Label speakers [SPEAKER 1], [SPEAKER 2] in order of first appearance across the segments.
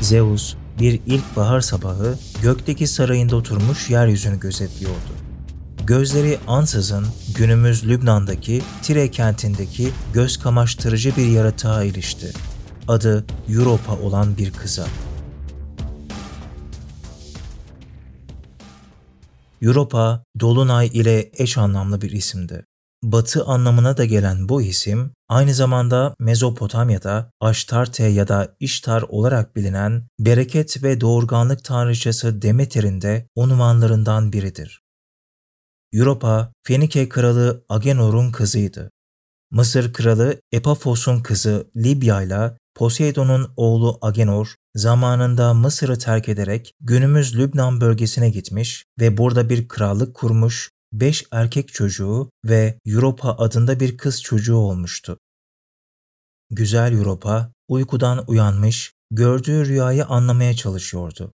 [SPEAKER 1] Zeus bir ilkbahar sabahı gökteki sarayında oturmuş yeryüzünü gözetliyordu. Gözleri ansızın günümüz Lübnan'daki Tire kentindeki göz kamaştırıcı bir yaratığa ilişti. Adı Europa olan bir kıza. Europa, Dolunay ile eş anlamlı bir isimdi. Batı anlamına da gelen bu isim, aynı zamanda Mezopotamya'da Aştarte ya da İştar olarak bilinen bereket ve doğurganlık tanrıçası Demeter'in de unvanlarından biridir. Europa, Fenike kralı Agenor'un kızıydı. Mısır kralı Epaphos'un kızı Libya ile Poseidon'un oğlu Agenor zamanında Mısır'ı terk ederek günümüz Lübnan bölgesine gitmiş ve burada bir krallık kurmuş, beş erkek çocuğu ve Europa adında bir kız çocuğu olmuştu. Güzel Europa uykudan uyanmış, gördüğü rüyayı anlamaya çalışıyordu.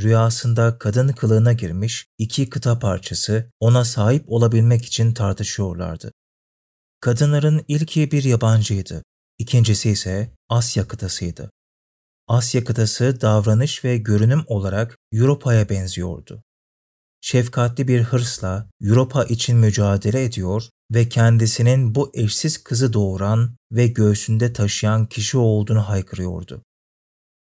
[SPEAKER 1] Rüyasında kadın kılığına girmiş iki kıta parçası ona sahip olabilmek için tartışıyorlardı. Kadınların ilki bir yabancıydı, ikincisi ise Asya kıtasıydı. Asya kıtası davranış ve görünüm olarak Europa'ya benziyordu. Şefkatli bir hırsla Europa için mücadele ediyor ve kendisinin bu eşsiz kızı doğuran ve göğsünde taşıyan kişi olduğunu haykırıyordu.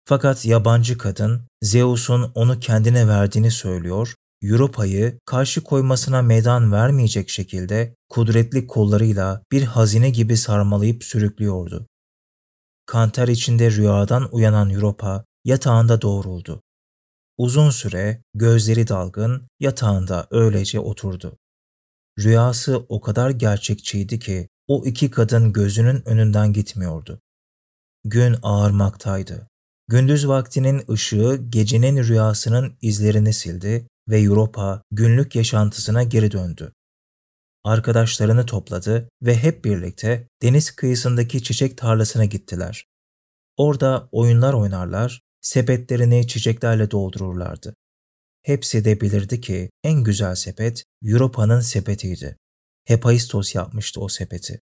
[SPEAKER 1] Fakat yabancı kadın Zeus'un onu kendine verdiğini söylüyor, Europa'yı karşı koymasına meydan vermeyecek şekilde kudretli kollarıyla bir hazine gibi sarmalayıp sürüklüyordu. Kanter içinde rüyadan uyanan Europa yatağında doğruldu. Uzun süre gözleri dalgın yatağında öylece oturdu. Rüyası o kadar gerçekçiydi ki o iki kadın gözünün önünden gitmiyordu. Gün ağarmaktaydı. Gündüz vaktinin ışığı gecenin rüyasının izlerini sildi ve Europa günlük yaşantısına geri döndü. Arkadaşlarını topladı ve hep birlikte deniz kıyısındaki çiçek tarlasına gittiler. Orada oyunlar oynarlar, sepetlerini çiçeklerle doldururlardı. Hepsi de bilirdi ki en güzel sepet Europa'nın sepetiydi. Hephaistos yapmıştı o sepeti.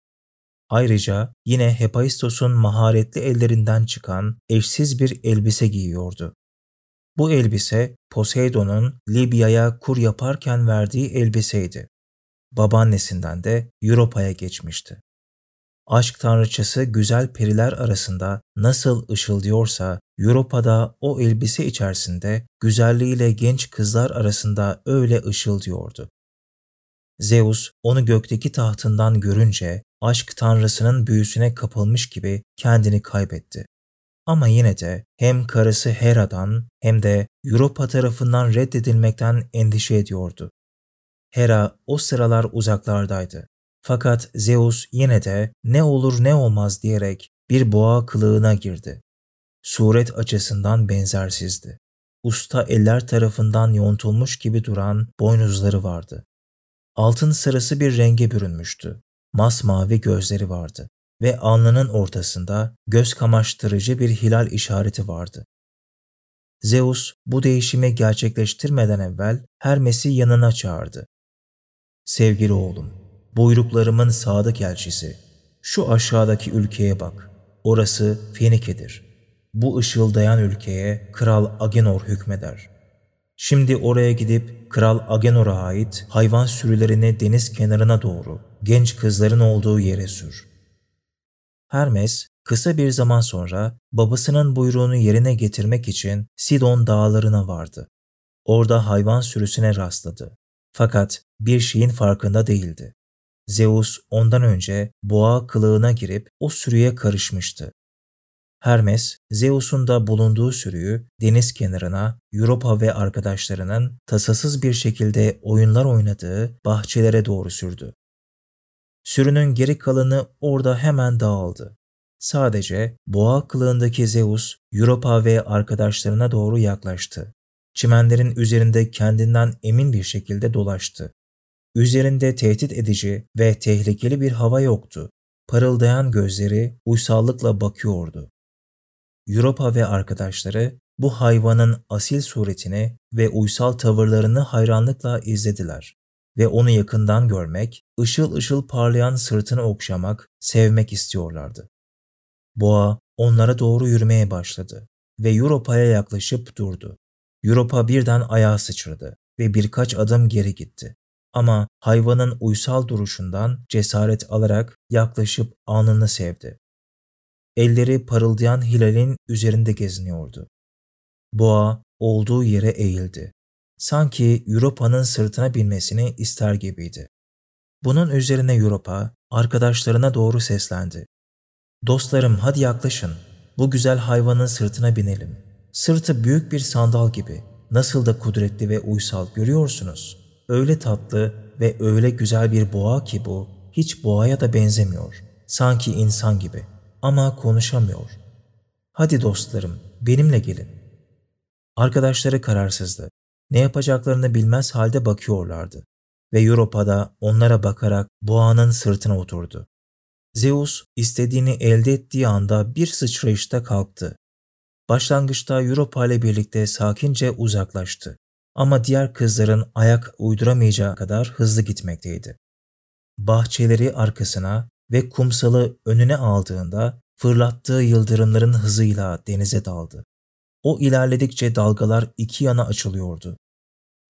[SPEAKER 1] Ayrıca yine Hephaistos'un maharetli ellerinden çıkan eşsiz bir elbise giyiyordu. Bu elbise Poseidon'un Libya'ya kur yaparken verdiği elbiseydi. Babaannesinden de Europa'ya geçmişti. Aşk tanrıçası güzel periler arasında nasıl ışıldıyorsa Europa'da o elbise içerisinde güzelliğiyle genç kızlar arasında öyle ışıldıyordu. Zeus onu gökteki tahtından görünce aşk tanrısının büyüsüne kapılmış gibi kendini kaybetti. Ama yine de hem karısı Hera'dan hem de Europa tarafından reddedilmekten endişe ediyordu. Hera o sıralar uzaklardaydı. Fakat Zeus yine de ne olur ne olmaz diyerek bir boğa kılığına girdi. Suret açısından benzersizdi. Usta eller tarafından yontulmuş gibi duran boynuzları vardı. Altın sarısı bir renge bürünmüştü. Masmavi gözleri vardı ve alnının ortasında göz kamaştırıcı bir hilal işareti vardı. Zeus bu değişimi gerçekleştirmeden evvel Hermes'i yanına çağırdı. Sevgili oğlum, buyruklarımın sadık elçisi, şu aşağıdaki ülkeye bak. Orası Fenike'dir. Bu ışıldayan ülkeye Kral Agenor hükmeder. Şimdi oraya gidip Kral Agenor'a ait hayvan sürülerini deniz kenarına doğru genç kızların olduğu yere sür. Hermes kısa bir zaman sonra babasının buyruğunu yerine getirmek için Sidon dağlarına vardı. Orada hayvan sürüsüne rastladı. Fakat bir şeyin farkında değildi. Zeus ondan önce boğa kılığına girip o sürüye karışmıştı. Hermes, Zeus'un da bulunduğu sürüyü deniz kenarına Europa ve arkadaşlarının tasasız bir şekilde oyunlar oynadığı bahçelere doğru sürdü. Sürünün geri kalanı orada hemen dağıldı. Sadece boğa kılığındaki Zeus, Europa ve arkadaşlarına doğru yaklaştı. Çimenlerin üzerinde kendinden emin bir şekilde dolaştı. Üzerinde tehdit edici ve tehlikeli bir hava yoktu. Parıldayan gözleri uysallıkla bakıyordu. Europa ve arkadaşları bu hayvanın asil suretini ve uysal tavırlarını hayranlıkla izlediler ve onu yakından görmek, ışıl ışıl parlayan sırtını okşamak, sevmek istiyorlardı. Boğa onlara doğru yürümeye başladı. ve Europa'ya yaklaşıp durdu. Europa birden ayağa sıçradı ve birkaç adım geri gitti. Ama hayvanın uysal duruşundan cesaret alarak yaklaşıp alnını sevdi. Elleri parıldayan hilalin üzerinde geziniyordu. Boğa olduğu yere eğildi. Sanki Europa'nın sırtına binmesini ister gibiydi. Bunun üzerine Europa arkadaşlarına doğru seslendi. Dostlarım hadi yaklaşın. Bu güzel hayvanın sırtına binelim. Sırtı büyük bir sandal gibi. Nasıl da kudretli ve uysal görüyorsunuz. Öyle tatlı ve öyle güzel bir boğa ki bu. Hiç boğaya da benzemiyor. Sanki insan gibi. Ama konuşamıyor. Hadi dostlarım benimle gelin. Arkadaşları kararsızdı. Ne yapacaklarını bilmez halde bakıyorlardı. Ve Europa'da onlara bakarak boğanın sırtına oturdu. Zeus istediğini elde ettiği anda bir sıçrayışta kalktı. Başlangıçta Europa ile birlikte sakince uzaklaştı. Ama diğer kızların ayak uyduramayacağı kadar hızlı gitmekteydi. Bahçeleri arkasına ve kumsalı önüne aldığında fırlattığı yıldırımların hızıyla denize daldı. O ilerledikçe dalgalar iki yana açılıyordu.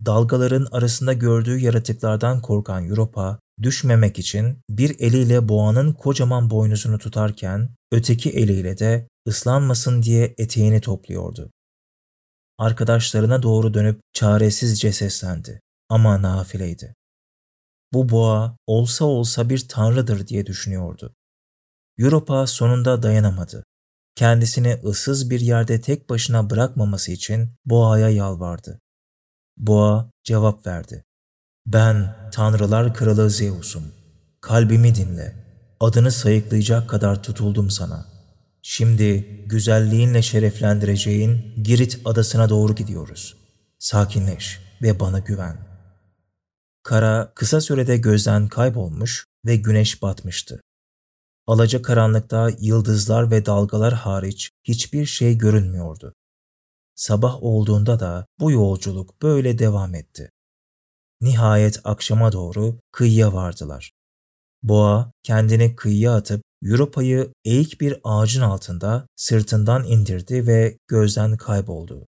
[SPEAKER 1] Dalgaların arasında gördüğü yaratıklardan korkan Europa, düşmemek için bir eliyle boğanın kocaman boynuzunu tutarken öteki eliyle de ıslanmasın diye eteğini topluyordu. Arkadaşlarına doğru dönüp çaresizce seslendi ama nafileydi. Bu boğa olsa olsa bir tanrıdır diye düşünüyordu. Europa sonunda dayanamadı. Kendisini ıssız bir yerde tek başına bırakmaması için boğaya yalvardı. Boğa cevap verdi. Ben Tanrılar Kralı Zeus'um. Kalbimi dinle. Adını sayıklayacak kadar tutuldum sana. Şimdi güzelliğinle şereflendireceğin Girit adasına doğru gidiyoruz. Sakinleş ve bana güven. Kara kısa sürede gözden kaybolmuş ve güneş batmıştı. Alaca karanlıkta yıldızlar ve dalgalar hariç hiçbir şey görünmüyordu. Sabah olduğunda da bu yolculuk böyle devam etti. Nihayet akşama doğru kıyıya vardılar. Boğa kendini kıyıya atıp Europa'yı eğik bir ağacın altında sırtından indirdi ve gözden kayboldu.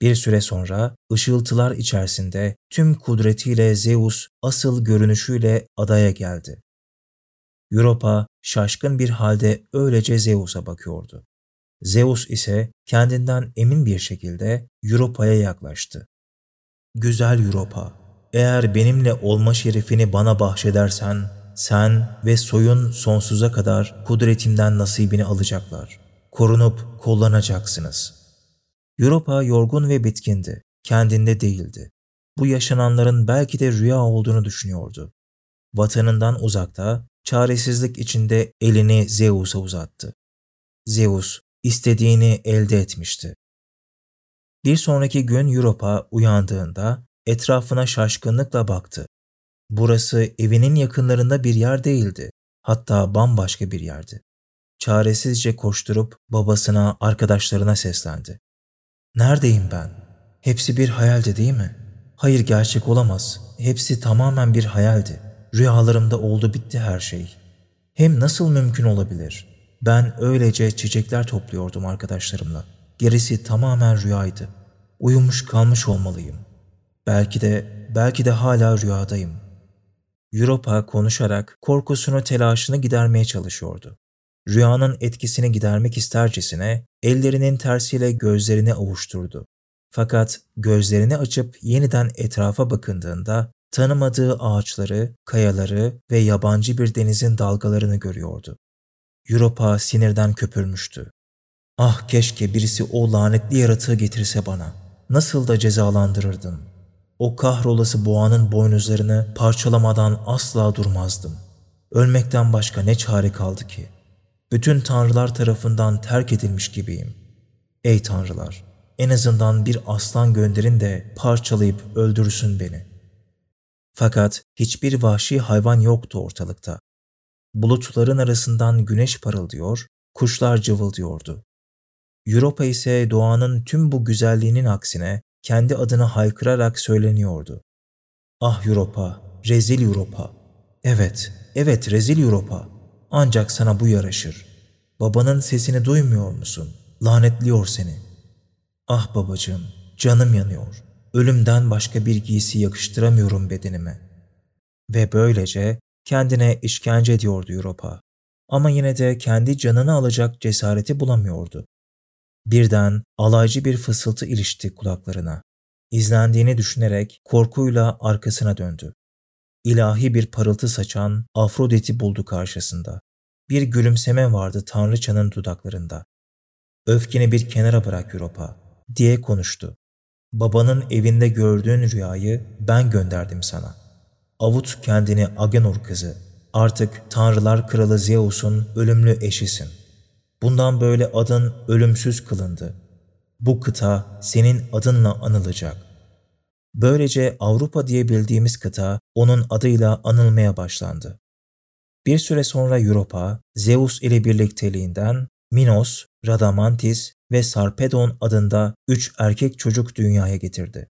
[SPEAKER 1] Bir süre sonra ışıltılar içerisinde tüm kudretiyle Zeus asıl görünüşüyle adaya geldi. Europa şaşkın bir halde öylece Zeus'a bakıyordu. Zeus ise kendinden emin bir şekilde Europa'ya yaklaştı. Güzel Europa, eğer benimle olma şerefini bana bahşedersen, sen ve soyun sonsuza kadar kudretimden nasibini alacaklar. Korunup kullanacaksınız. Europa yorgun ve bitkindi. Kendinde değildi. Bu yaşananların belki de rüya olduğunu düşünüyordu. Vatanından uzakta, çaresizlik içinde elini Zeus'a uzattı. Zeus istediğini elde etmişti. Bir sonraki gün Europa uyandığında etrafına şaşkınlıkla baktı. Burası evinin yakınlarında bir yer değildi. Hatta bambaşka bir yerdi. Çaresizce koşturup babasına, arkadaşlarına seslendi. Neredeyim ben? Hepsi bir hayaldi değil mi? Hayır gerçek olamaz. Hepsi tamamen bir hayaldi. Rüyalarımda oldu bitti her şey. Hem nasıl mümkün olabilir? Ben öylece çiçekler topluyordum arkadaşlarımla. Gerisi tamamen rüyaydı. Uyumuş kalmış olmalıyım. Belki de, belki de hala rüyadayım. Europa konuşarak korkusunu telaşını gidermeye çalışıyordu. Rüyanın etkisini gidermek istercesine ellerinin tersiyle gözlerini avuşturdu. Fakat gözlerini açıp yeniden etrafa bakındığında tanımadığı ağaçları, kayaları ve yabancı bir denizin dalgalarını görüyordu. Europa sinirden köpürmüştü. Ah keşke birisi o lanetli yaratığı getirse bana. Nasıl da cezalandırırdım. O kahrolası boğanın boynuzlarını parçalamadan asla durmazdım. Ölmekten başka ne çare kaldı ki? Bütün tanrılar tarafından terk edilmiş gibiyim. Ey tanrılar! En azından bir aslan gönderin de parçalayıp öldürsün beni. Fakat hiçbir vahşi hayvan yoktu ortalıkta. Bulutların arasından güneş parıldıyor, kuşlar cıvıldıyordu. Europa ise doğanın tüm bu güzelliğinin aksine kendi adını haykırarak söyleniyordu. Ah Europa, rezil Europa. Evet, evet rezil Europa. Ancak sana bu yaraşır. Babanın sesini duymuyor musun? lanetliyor seni. Ah babacığım, canım yanıyor. Ölümden başka bir giysi yakıştıramıyorum bedenime. Ve böylece kendine işkence ediyordu Europa. Ama yine de kendi canını alacak cesareti bulamıyordu. Birden alaycı bir fısıltı ilişti kulaklarına. İzlendiğini düşünerek korkuyla arkasına döndü. İlahi bir parıltı saçan Afrodit'i buldu karşısında. Bir gülümseme vardı Tanrıçanın dudaklarında. Öfkeni bir kenara bırak Europa, diye konuştu. Babanın evinde gördüğün rüyayı ben gönderdim sana. Avut kendini Agenor kızı. Artık Tanrılar Kralı Zeus'un ölümlü eşisin. Bundan böyle adın ölümsüz kılındı. Bu kıta senin adınla anılacak. Böylece Avrupa diye bildiğimiz kıta onun adıyla anılmaya başlandı. Bir süre sonra Europa, Zeus ile birlikteliğinden Minos, Radamantis ve Sarpedon adında üç erkek çocuk dünyaya getirdi.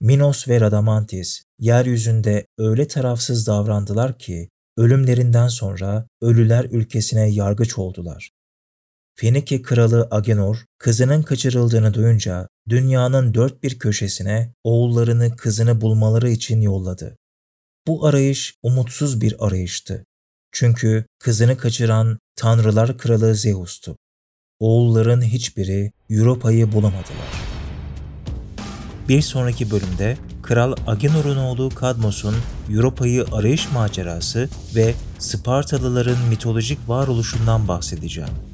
[SPEAKER 1] Minos ve Radamantis yeryüzünde öyle tarafsız davrandılar ki ölümlerinden sonra ölüler ülkesine yargıç oldular. Fenike kralı Agenor kızının kaçırıldığını duyunca dünyanın dört bir köşesine oğullarını kızını bulmaları için yolladı. Bu arayış umutsuz bir arayıştı. Çünkü kızını kaçıran Tanrılar Kralı Zeus'tu. Oğulların hiçbiri Europa'yı bulamadılar. Bir sonraki bölümde Kral Agenor'un oğlu Kadmos'un Europa'yı arayış macerası ve Spartalıların mitolojik varoluşundan bahsedeceğim.